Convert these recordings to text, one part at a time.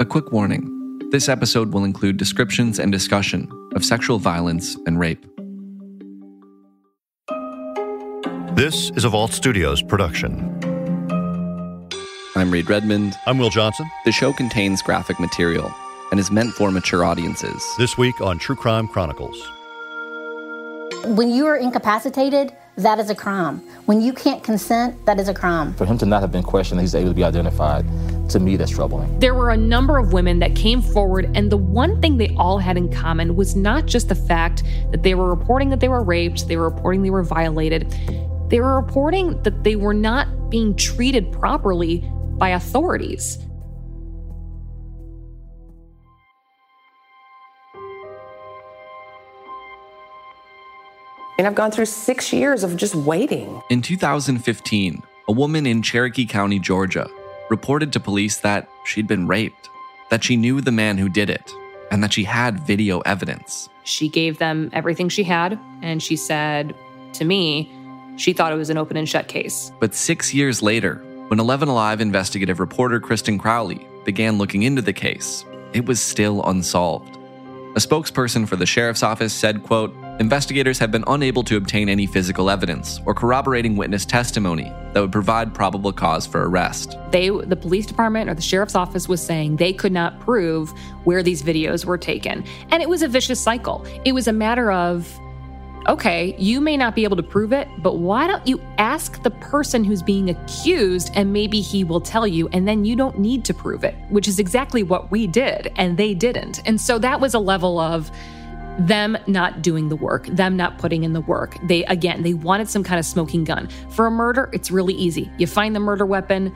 A quick warning this episode will include descriptions and discussion of sexual violence and rape. This is a Vault Studios production. I'm Reed Redmond. I'm Will Johnson. The show contains graphic material and is meant for mature audiences. This week on True Crime Chronicles. When you are incapacitated, that is a crime. When you can't consent, that is a crime. For him to not have been questioned, he's able to be identified, to me, that's troubling. There were a number of women that came forward, and the one thing they all had in common was not just the fact that they were reporting that they were raped, they were reporting they were violated, they were reporting that they were not being treated properly by authorities. And I've gone through six years of just waiting. In 2015, a woman in Cherokee County, Georgia, reported to police that she'd been raped, that she knew the man who did it, and that she had video evidence. She gave them everything she had, and she said to me, she thought it was an open and shut case. But six years later, when 11 Alive investigative reporter Kristen Crowley began looking into the case, it was still unsolved. A spokesperson for the sheriff's office said, quote, investigators have been unable to obtain any physical evidence or corroborating witness testimony that would provide probable cause for arrest. They the police department or the sheriff's office was saying they could not prove where these videos were taken. And it was a vicious cycle. It was a matter of okay, you may not be able to prove it, but why don't you ask the person who's being accused and maybe he will tell you, and then you don't need to prove it, which is exactly what we did, and they didn't. And so that was a level of them not doing the work, them not putting in the work. They, again, they wanted some kind of smoking gun. For a murder, it's really easy. You find the murder weapon,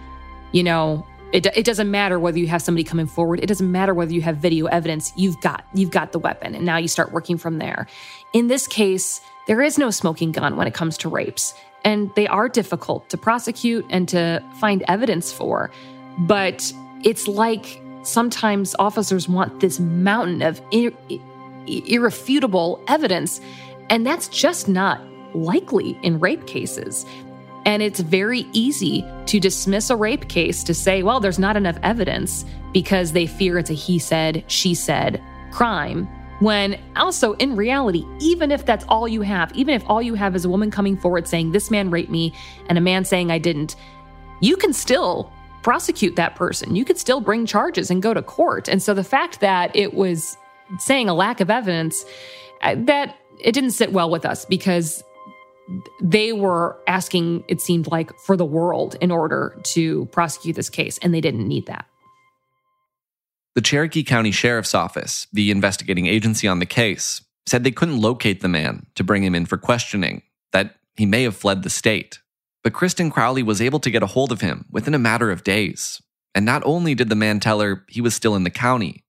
you know, it, it doesn't matter whether you have somebody coming forward. It doesn't matter whether you have video evidence. You've got you've got the weapon, and now you start working from there. In this case, there is no smoking gun when it comes to rapes, and they are difficult to prosecute and to find evidence for. But it's like sometimes officers want this mountain of irrefutable evidence, and that's just not likely in rape cases. And it's very easy to dismiss a rape case to say, well, there's not enough evidence because they fear it's a he said, she said crime. When also, in reality, even if that's all you have, even if all you have is a woman coming forward saying, this man raped me, and a man saying, I didn't, you can still prosecute that person. You could still bring charges and go to court. And so the fact that it was saying a lack of evidence, that it didn't sit well with us because they were asking, it seemed like, for the world in order to prosecute this case, and they didn't need that. The Cherokee County Sheriff's Office, the investigating agency on the case, said they couldn't locate the man to bring him in for questioning, that he may have fled the state. But Kristen Crowley was able to get a hold of him within a matter of days. And not only did the man tell her he was still in the county,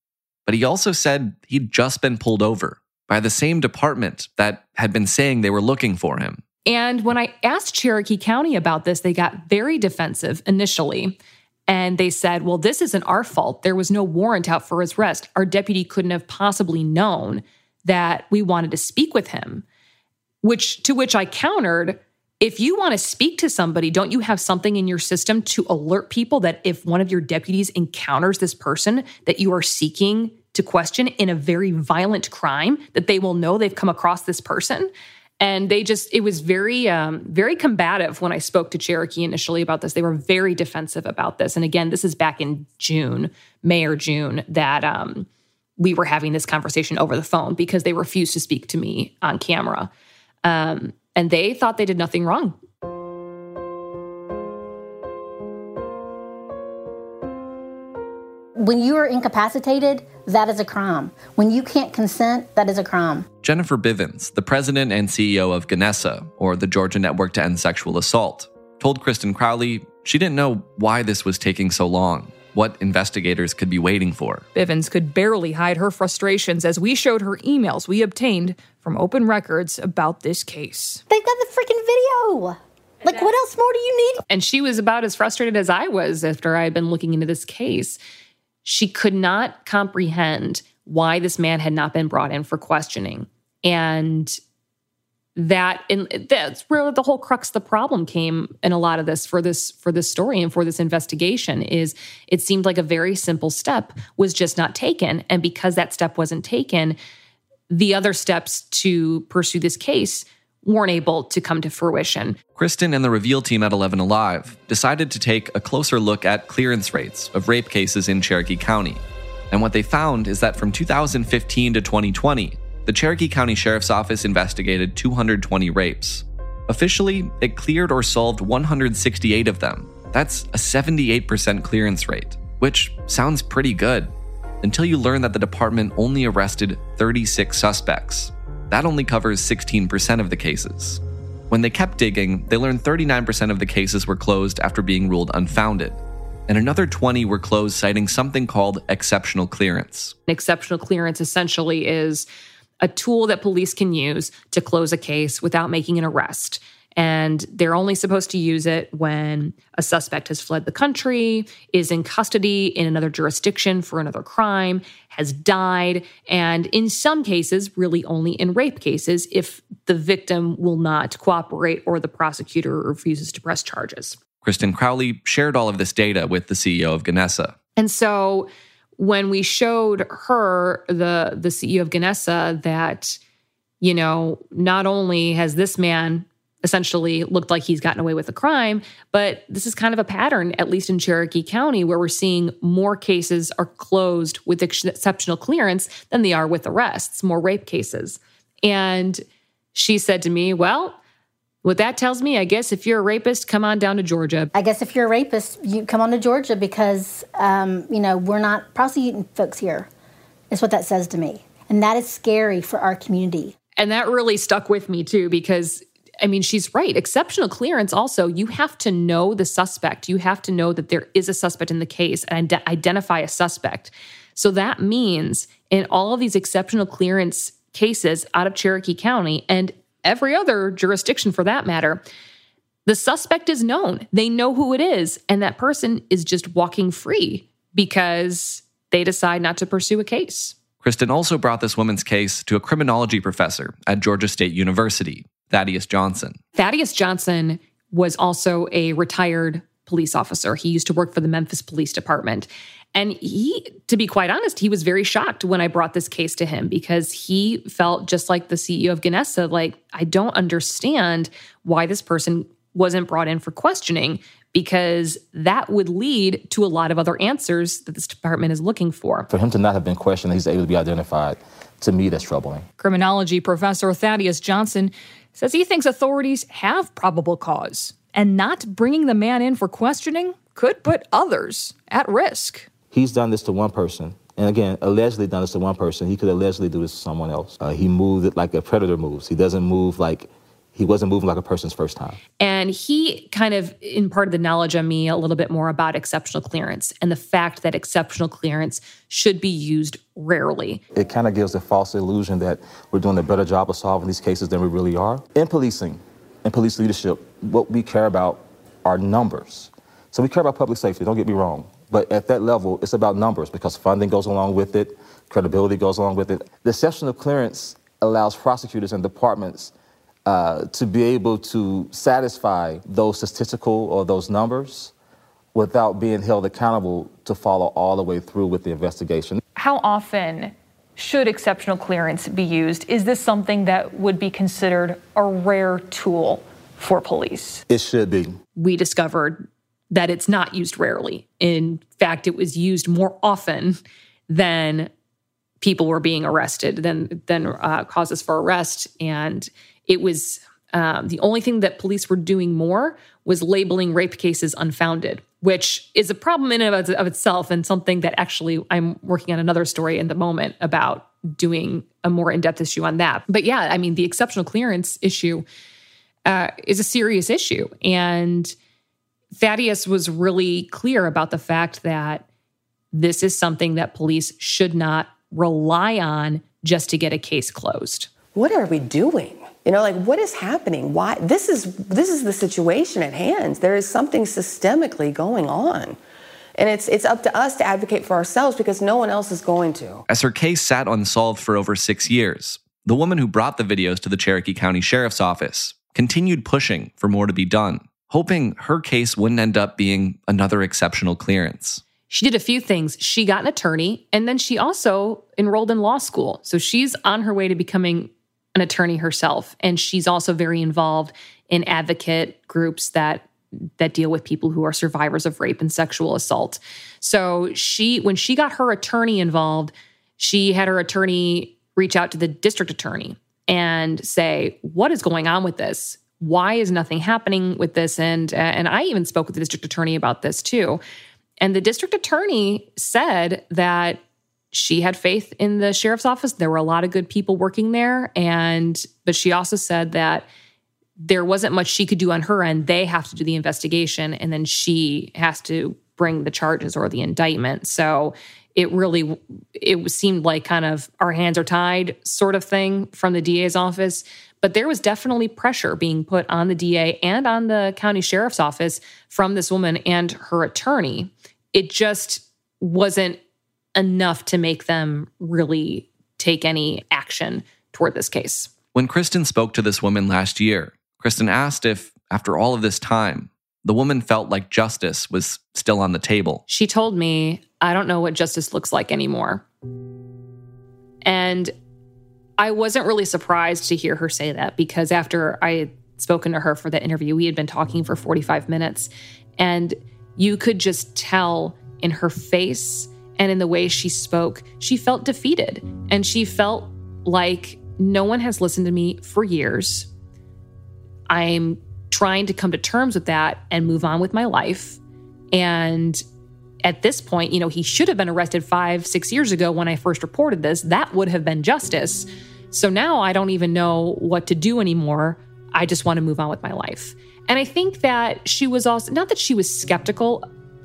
but he also said he'd just been pulled over by the same department that had been saying they were looking for him. And when I asked Cherokee County about this, they got very defensive initially. And they said, well, this isn't our fault. There was no warrant out for his arrest. Our deputy couldn't have possibly known that we wanted to speak with him. Which to which I countered, if you want to speak to somebody, don't you have something in your system to alert people that if one of your deputies encounters this person that you are seeking to question in a very violent crime, that they will know they've come across this person? and they just it was very um, very combative when i spoke to cherokee initially about this. They were very defensive about this. And again this is back in june may or june that um, we were having this conversation over the phone because they refused to speak to me on camera. Um, and they thought they did nothing wrong When you are incapacitated, that is a crime. When you can't consent, that is a crime. Jennifer Bivens, the president and CEO of GNESA, or the Georgia Network to End Sexual Assault, told Kristen Crowley she didn't know why this was taking so long, what investigators could be waiting for. Bivens could barely hide her frustrations as we showed her emails we obtained from open records about this case. They've got the freaking video. Like, what else more do you need? And she was about as frustrated as I was after I had been looking into this case. She could not comprehend why this man had not been brought in for questioning. And that and that's where the whole crux of the problem came in a lot of this for this for this story and for this investigation is it seemed like a very simple step was just not taken and because that step wasn't taken the other steps to pursue this case weren't able to come to fruition. Kristen and the Reveal team at 11 Alive decided to take a closer look at clearance rates of rape cases in Cherokee County. And what they found is that from 2015 to 2020, the Cherokee County Sheriff's Office investigated 220 rapes. Officially, it cleared or solved 168 of them. That's a 78% clearance rate, which sounds pretty good until you learn that the department only arrested 36 suspects. That only covers 16% of the cases. When they kept digging, they learned 39% of the cases were closed after being ruled unfounded, and another 20 were closed citing something called exceptional clearance. Exceptional clearance essentially is a tool that police can use to close a case without making an arrest. And they're only supposed to use it when a suspect has fled the country, is in custody in another jurisdiction for another crime, has died, and in some cases, really only in rape cases, if the victim will not cooperate or the prosecutor refuses to press charges. Kristen Crowley shared all of this data with the CEO of GNESA. And so when we showed her, the, the CEO of GNESA, that, you know, not only has this man essentially looked like he's gotten away with a crime. But this is kind of a pattern, at least in Cherokee County, where we're seeing more cases are closed with exceptional clearance than they are with arrests, more rape cases. And she said to me, Well, what that tells me, I guess if you're a rapist, come on down to Georgia. I guess if you're a rapist, you come on to Georgia because, um, you know, we're not prosecuting folks here. Is what that says to me. And that is scary for our community. And that really stuck with me too, because I mean, she's right. Exceptional clearance also, you have to know the suspect. You have to know that there is a suspect in the case and identify a suspect. So that means in all of these exceptional clearance cases out of Cherokee County and every other jurisdiction for that matter, the suspect is known. They know who it is. And that person is just walking free because they decide not to pursue a case. Kristen also brought this woman's case to a criminology professor at Georgia State University Thaddeus Johnson. Thaddeus Johnson was also a retired police officer. He used to work for the Memphis Police Department. And he, to be quite honest, he was very shocked when I brought this case to him because he felt just like the CEO of GNESA, like, I don't understand why this person wasn't brought in for questioning because that would lead to a lot of other answers that this department is looking for. For him to not have been questioned, he's able to be identified. To me, that's troubling. Criminology professor Thaddeus Johnson says he thinks authorities have probable cause, and not bringing the man in for questioning could put others at risk. He's done this to one person. And again, allegedly done this to one person. He could allegedly do this to someone else. Uh, he moved it like a predator moves. He doesn't move like he wasn't moving like a person's first time. And he kind of imparted the knowledge on me a little bit more about exceptional clearance and the fact that exceptional clearance should be used rarely. It kind of gives a false illusion that we're doing a better job of solving these cases than we really are. In policing, in police leadership, what we care about are numbers. So we care about public safety, don't get me wrong. But at that level, it's about numbers because funding goes along with it, credibility goes along with it. The exceptional clearance allows prosecutors and departments uh, to be able to satisfy those statistical or those numbers without being held accountable to follow all the way through with the investigation. How often should exceptional clearance be used? Is this something that would be considered a rare tool for police? It should be. We discovered that it's not used rarely. In fact, it was used more often than people were being arrested, than, than uh, causes for arrest. And it was um, the only thing that police were doing more was labeling rape cases unfounded, which is a problem in and of, of itself and something that actually I'm working on another story in the moment about doing a more in-depth issue on that. But yeah, I mean, the exceptional clearance issue uh, is a serious issue. And Thaddeus was really clear about the fact that this is something that police should not rely on just to get a case closed. What are we doing? You know, like what is happening? Why this is this is the situation at hand. There is something systemically going on. And it's it's up to us to advocate for ourselves because no one else is going to. As her case sat unsolved for over 6 years, the woman who brought the videos to the Cherokee County Sheriff's Office continued pushing for more to be done, hoping her case wouldn't end up being another exceptional clearance. She did a few things. She got an attorney, and then she also enrolled in law school. So she's on her way to becoming an attorney herself. And she's also very involved in advocate groups that that deal with people who are survivors of rape and sexual assault. So she when she got her attorney involved, she had her attorney reach out to the district attorney and say, "What is going on with this? Why is nothing happening with this?" And and I even spoke with the district attorney about this too. And the district attorney said that she had faith in the sheriff's office. There were a lot of good people working there and but she also said that there wasn't much she could do on her end. They have to do the investigation and then she has to bring the charges or the indictment. So it really it seemed like kind of our hands are tied sort of thing from the DA's office, but there was definitely pressure being put on the DA and on the county sheriff's office from this woman and her attorney. It just wasn't enough to make them really take any action toward this case. When Kristen spoke to this woman last year, Kristen asked if, after all of this time, the woman felt like justice was still on the table. She told me, I don't know what justice looks like anymore. And I wasn't really surprised to hear her say that because after I had spoken to her for the interview, we had been talking for 45 minutes. And you could just tell in her face and in the way she spoke, she felt defeated. And she felt like no one has listened to me for years. I'm trying to come to terms with that and move on with my life. And at this point, you know, he should have been arrested five, six years ago when I first reported this. That would have been justice. So now I don't even know what to do anymore. I just want to move on with my life. And I think that she was also, not that she was skeptical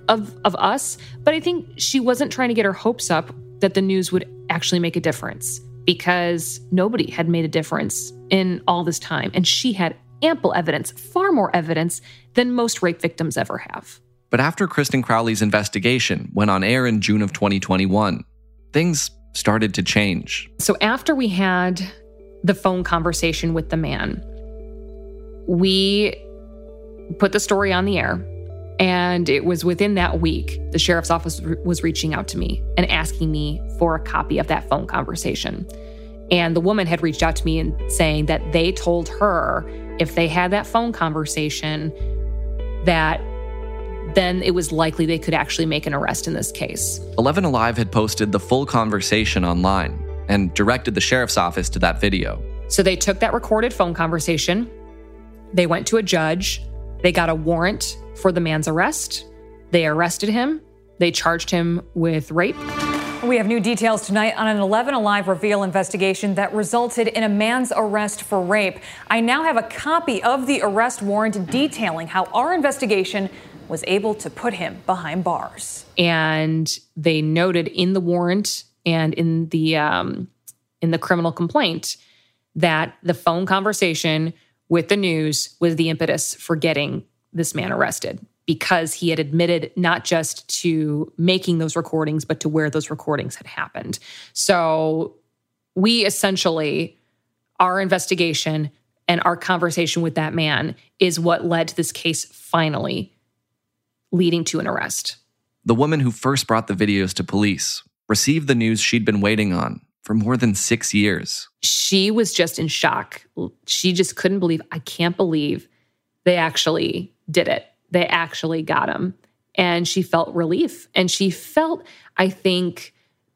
of of us, but I think she wasn't trying to get her hopes up that the news would actually make a difference because nobody had made a difference in all this time and she had ample evidence, far more evidence than most rape victims ever have. But after Kristen Crowley's investigation went on air in June of 2021, things started to change. So after we had the phone conversation with the man, we put the story on the air and it was within that week, the sheriff's office was reaching out to me and asking me for a copy of that phone conversation. And the woman had reached out to me and saying that they told her if they had that phone conversation, that then it was likely they could actually make an arrest in this case. 11 Alive had posted the full conversation online and directed the sheriff's office to that video. So they took that recorded phone conversation, they went to a judge, they got a warrant for the man's arrest. They arrested him. They charged him with rape. We have new details tonight on an 11 Alive reveal investigation that resulted in a man's arrest for rape. I now have a copy of the arrest warrant detailing how our investigation was able to put him behind bars. And they noted in the warrant and in the um, in the criminal complaint that the phone conversation with the news was the impetus for getting this man arrested because he had admitted not just to making those recordings, but to where those recordings had happened. So we essentially, our investigation and our conversation with that man is what led to this case finally leading to an arrest. The woman who first brought the videos to police received the news she'd been waiting on for more than six years. She was just in shock. She just couldn't believe, I can't believe they actually did it. They actually got him. And she felt relief. And she felt, I think,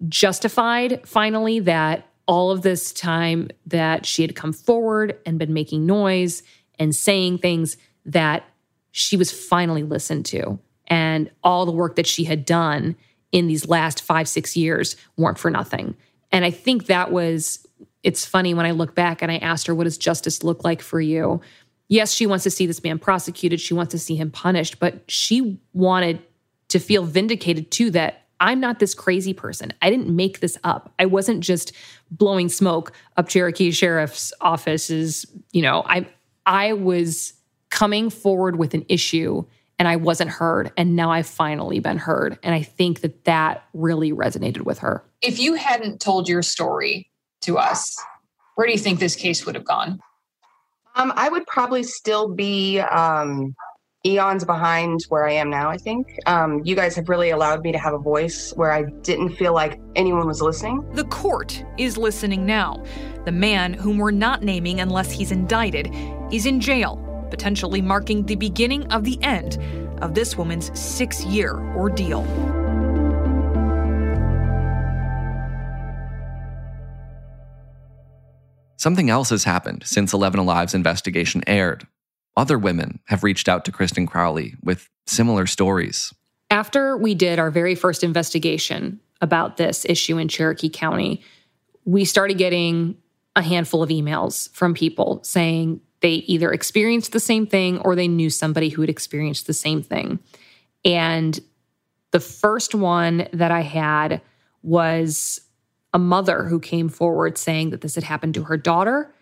justified finally that all of this time that she had come forward and been making noise and saying things that she was finally listened to. And all the work that she had done in these last five, six years weren't for nothing. And I think that was, it's funny when I look back and I asked her, what does justice look like for you? yes, she wants to see this man prosecuted, she wants to see him punished, but she wanted to feel vindicated too that I'm not this crazy person. I didn't make this up. I wasn't just blowing smoke up Cherokee Sheriff's offices. You know, I I was coming forward with an issue and I wasn't heard and now I've finally been heard and I think that that really resonated with her. If you hadn't told your story to us where do you think this case would have gone? Um, I would probably still be um, eons behind where I am now, I think. Um, you guys have really allowed me to have a voice where I didn't feel like anyone was listening. The court is listening now. The man, whom we're not naming unless he's indicted, is in jail, potentially marking the beginning of the end of this woman's six year ordeal. Something else has happened since 11 Alive's investigation aired. Other women have reached out to Kristen Crowley with similar stories. After we did our very first investigation about this issue in Cherokee County, we started getting a handful of emails from people saying they either experienced the same thing or they knew somebody who had experienced the same thing. And the first one that I had was a mother who came forward saying that this had happened to her daughter,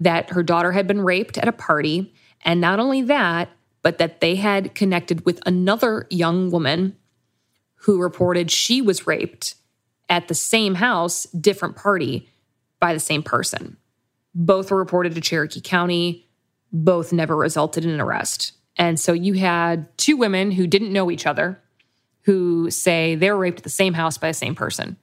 that her daughter had been raped at a party. And not only that, but that they had connected with another young woman who reported she was raped at the same house, different party, by the same person. Both were reported to Cherokee County, both never resulted in an arrest. And so you had two women who didn't know each other who say they were raped at the same house by the same person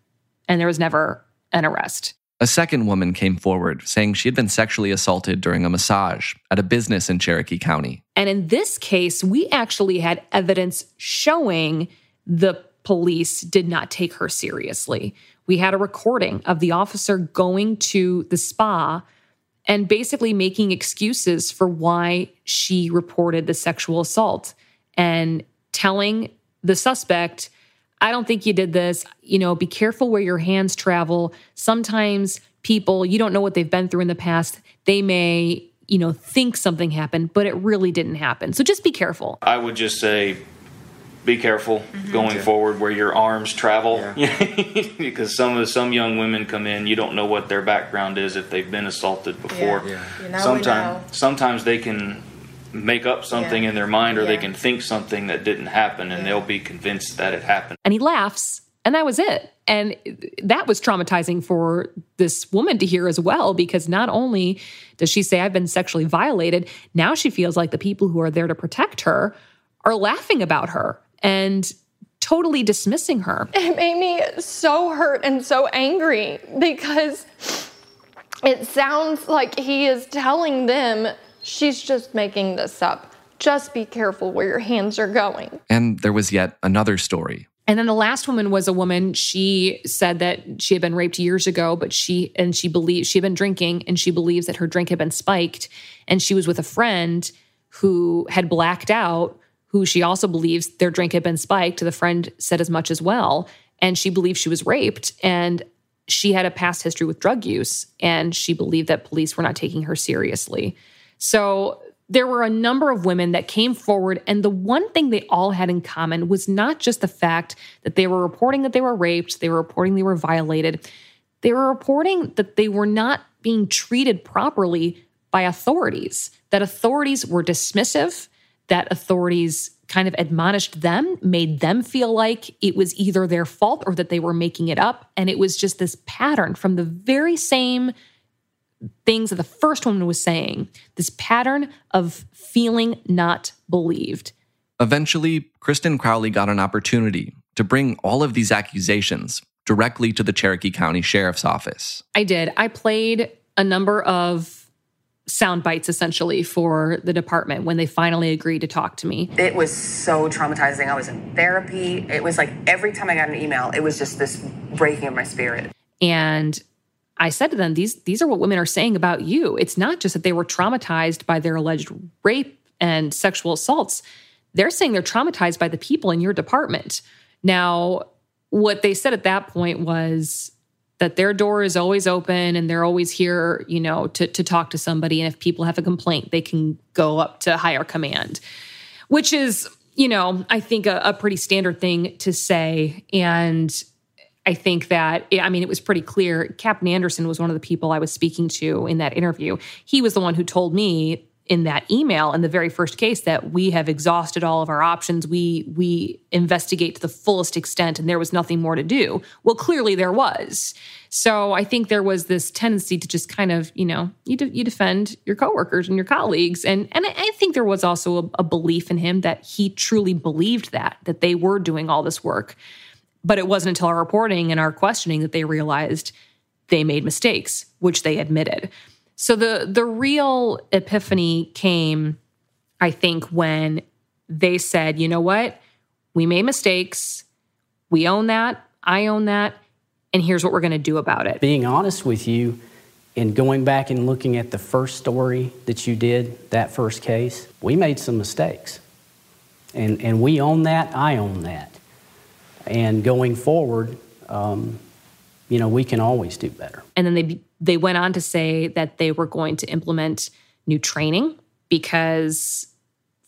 and there was never an arrest. A second woman came forward saying she had been sexually assaulted during a massage at a business in Cherokee County. And in this case, we actually had evidence showing the police did not take her seriously. We had a recording of the officer going to the spa and basically making excuses for why she reported the sexual assault and telling the suspect I don't think you did this. You know, be careful where your hands travel. Sometimes people, you don't know what they've been through in the past. They may, you know, think something happened, but it really didn't happen. So just be careful. I would just say be careful mm-hmm. going forward where your arms travel yeah. because some of some young women come in you don't know what their background is if they've been assaulted before yeah. Yeah. sometimes sometimes they can make up something yeah. in their mind or yeah. they can think something that didn't happen and yeah. they'll be convinced that it happened. And he laughs, and that was it. And that was traumatizing for this woman to hear as well, because not only does she say, I've been sexually violated, now she feels like the people who are there to protect her are laughing about her and totally dismissing her. It made me so hurt and so angry because it sounds like he is telling them She's just making this up. Just be careful where your hands are going. And there was yet another story. And then the last woman was a woman. She said that she had been raped years ago, but she and she believes she had been drinking and she believes that her drink had been spiked. And she was with a friend who had blacked out, who she also believes their drink had been spiked. The friend said as much as well. And she believed she was raped. And she had a past history with drug use. And she believed that police were not taking her seriously. So there were a number of women that came forward, and the one thing they all had in common was not just the fact that they were reporting that they were raped, they were reporting they were violated, they were reporting that they were not being treated properly by authorities, that authorities were dismissive, that authorities kind of admonished them, made them feel like it was either their fault or that they were making it up. And it was just this pattern from the very same things that the first woman was saying this pattern of feeling not believed. Eventually, Kristen Crowley got an opportunity to bring all of these accusations directly to the Cherokee County Sheriff's Office. I did. I played a number of sound bites essentially for the department when they finally agreed to talk to me. It was so traumatizing. I was in therapy. It was like every time I got an email, it was just this breaking of my spirit. And I said to them, these, these are what women are saying about you. It's not just that they were traumatized by their alleged rape and sexual assaults. They're saying they're traumatized by the people in your department. Now, what they said at that point was that their door is always open and they're always here, you know, to, to talk to somebody. And if people have a complaint, they can go up to higher command, which is, you know, I think a, a pretty standard thing to say. And I think that, I mean, it was pretty clear. Captain Anderson was one of the people I was speaking to in that interview. He was the one who told me in that email in the very first case that we have exhausted all of our options. We we investigate to the fullest extent and there was nothing more to do. Well clearly there was. So i think there was this tendency to just kind of you know you, de- you defend your coworkers and your colleagues. And and i think there was also a, a belief in him that he truly believed that that they were doing all this work. But it wasn't until our reporting and our questioning that they realized they made mistakes which they admitted so the the real epiphany came, I think, when they said, you know what? We made mistakes. We own that. I own that. And here's what we're going to do about it. Being honest with you, and going back and looking at the first story that you did, that first case, we made some mistakes. And, and we own that, I own that. And going forward, um, you know, we can always do better. And then they they went on to say that they were going to implement new training because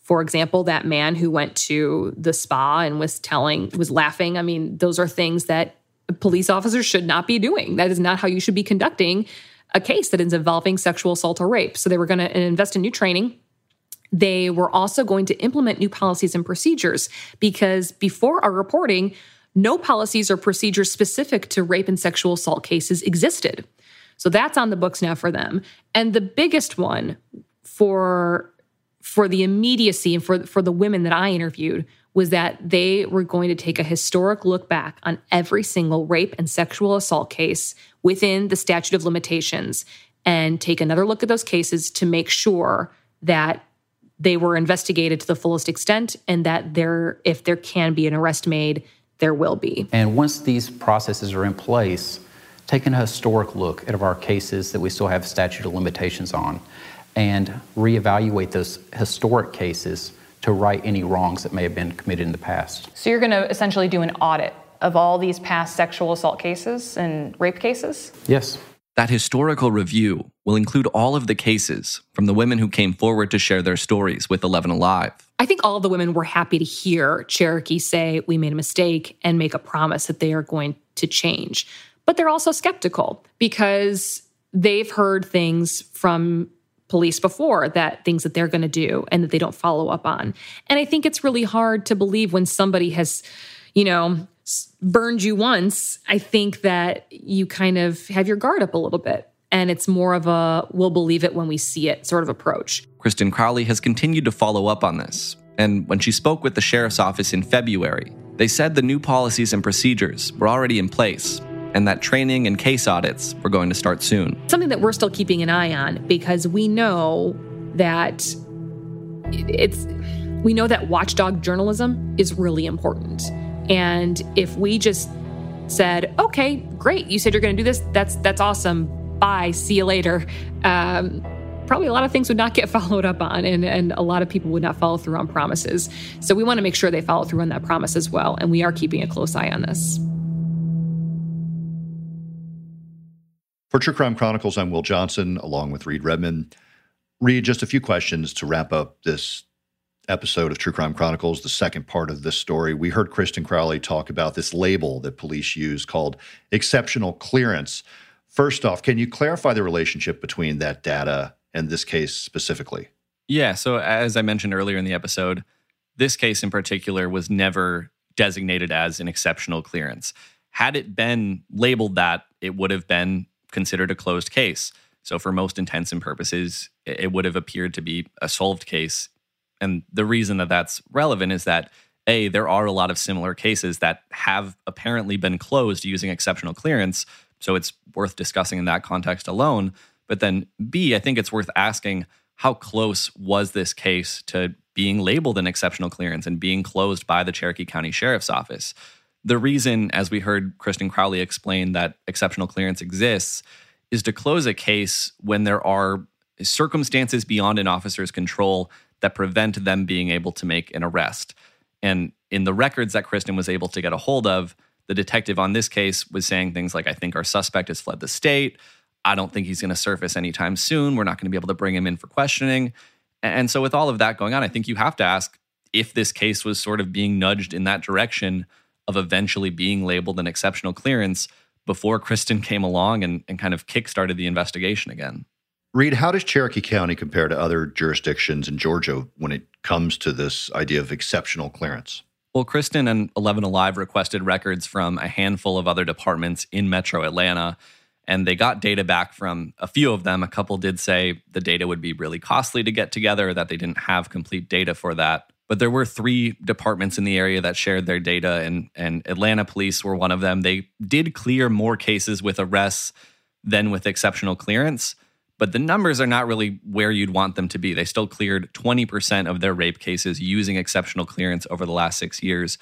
for example, that man who went to the spa and was telling was laughing, I mean, those are things that police officers should not be doing. That is not how you should be conducting a case that is involving sexual assault or rape. So they were going to uh, invest in new training. They were also going to implement new policies and procedures because before our reporting, no policies or procedures specific to rape and sexual assault cases existed. So that's on the books now for them. And the biggest one for for the immediacy and for for the women that I interviewed was that they were going to take a historic look back on every single rape and sexual assault case within the statute of limitations and take another look at those cases to make sure that they were investigated to the fullest extent and that there if there can be an arrest made there will be. And once these processes are in place, taking a historic look at our cases that we still have statute of limitations on and reevaluate those historic cases to right any wrongs that may have been committed in the past. So you're going to essentially do an audit of all these past sexual assault cases and rape cases? Yes. That historical review will include all of the cases from the women who came forward to share their stories with 11 Alive. I think all of the women were happy to hear Cherokee say, We made a mistake and make a promise that they are going to change. But they're also skeptical because they've heard things from police before that things that they're going to do and that they don't follow up on. And I think it's really hard to believe when somebody has, you know, burned you once. I think that you kind of have your guard up a little bit. And it's more of a we'll believe it when we see it sort of approach. Kristen Crowley has continued to follow up on this. And when she spoke with the sheriff's office in February, they said the new policies and procedures were already in place and that training and case audits were going to start soon. Something that we're still keeping an eye on because we know that it's we know that watchdog journalism is really important. And if we just said, "Okay, great, you said you're going to do this. That's that's awesome. Bye. See you later." Um, probably a lot of things would not get followed up on, and, and a lot of people would not follow through on promises. So we want to make sure they follow through on that promise as well, and we are keeping a close eye on this. For True Crime Chronicles, I'm Will Johnson, along with Reed Redman. Reed, just a few questions to wrap up this episode of True Crime Chronicles, the second part of this story. We heard Kristen Crowley talk about this label that police use called exceptional clearance. First off, can you clarify the relationship between that data and this case specifically? Yeah. So, as I mentioned earlier in the episode, this case in particular was never designated as an exceptional clearance. Had it been labeled that, it would have been considered a closed case. So, for most intents and purposes, it would have appeared to be a solved case. And the reason that that's relevant is that A, there are a lot of similar cases that have apparently been closed using exceptional clearance. So, it's worth discussing in that context alone. But then B, I think it's worth asking how close was this case to being labeled an exceptional clearance and being closed by the Cherokee County Sheriff's Office? The reason, as we heard Kristen Crowley explain, that exceptional clearance exists is to close a case when there are circumstances beyond an officer's control that prevent them being able to make an arrest. And in the records that Kristen was able to get a hold of, the detective on this case was saying things like, I think our suspect has fled the state. I don't think he's going to surface anytime soon. We're not going to be able to bring him in for questioning. And so, with all of that going on, I think you have to ask if this case was sort of being nudged in that direction of eventually being labeled an exceptional clearance before Kristen came along and, and kind of kickstarted the investigation again. Reed, how does Cherokee County compare to other jurisdictions in Georgia when it comes to this idea of exceptional clearance? Well, Kristen and 11 Alive requested records from a handful of other departments in metro Atlanta, and they got data back from a few of them. A couple did say the data would be really costly to get together, that they didn't have complete data for that. But there were three departments in the area that shared their data, and, and Atlanta police were one of them. They did clear more cases with arrests than with exceptional clearance but the numbers are not really where you'd want them to be. They still cleared 20% of their rape cases using exceptional clearance over the last six years.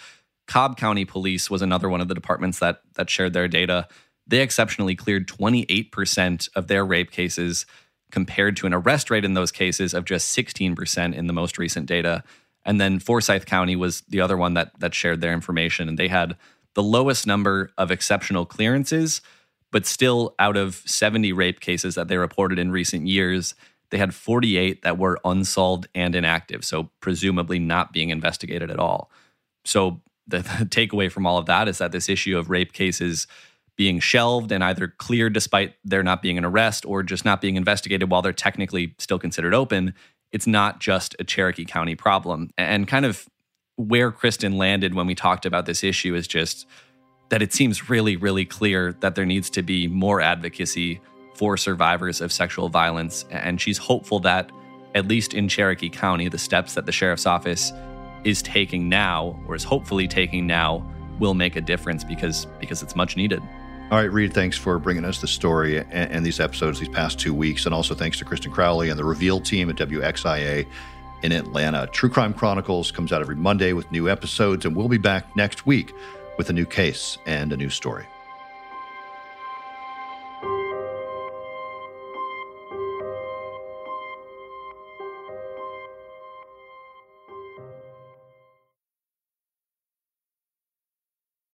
Cobb County Police was another one of the departments that that shared their data. They exceptionally cleared 28% of their rape cases compared to an arrest rate in those cases of just 16% in the most recent data. And then Forsyth County was the other one that that shared their information and they had the lowest number of exceptional clearances but still, out of 70 rape cases that they reported in recent years, they had 48 that were unsolved and inactive, so presumably not being investigated at all. So, the, the takeaway from all of that is that this issue of rape cases being shelved and either cleared despite there not being an arrest or just not being investigated while they're technically still considered open, it's not just a Cherokee County problem. And kind of where Kristen landed when we talked about this issue is just that it seems really, really clear that there needs to be more advocacy for survivors of sexual violence. And she's hopeful that, at least in Cherokee County, the steps that the sheriff's office is taking now, or is hopefully taking now, will make a difference because because it's much needed. All right, Reed, thanks for bringing us the story and, and, these episodes these past two weeks. And also thanks to Kristen Crowley and the Reveal team at WXIA in Atlanta. True Crime Chronicles comes out every Monday with new episodes, and we'll be back next week with a new case and a new story.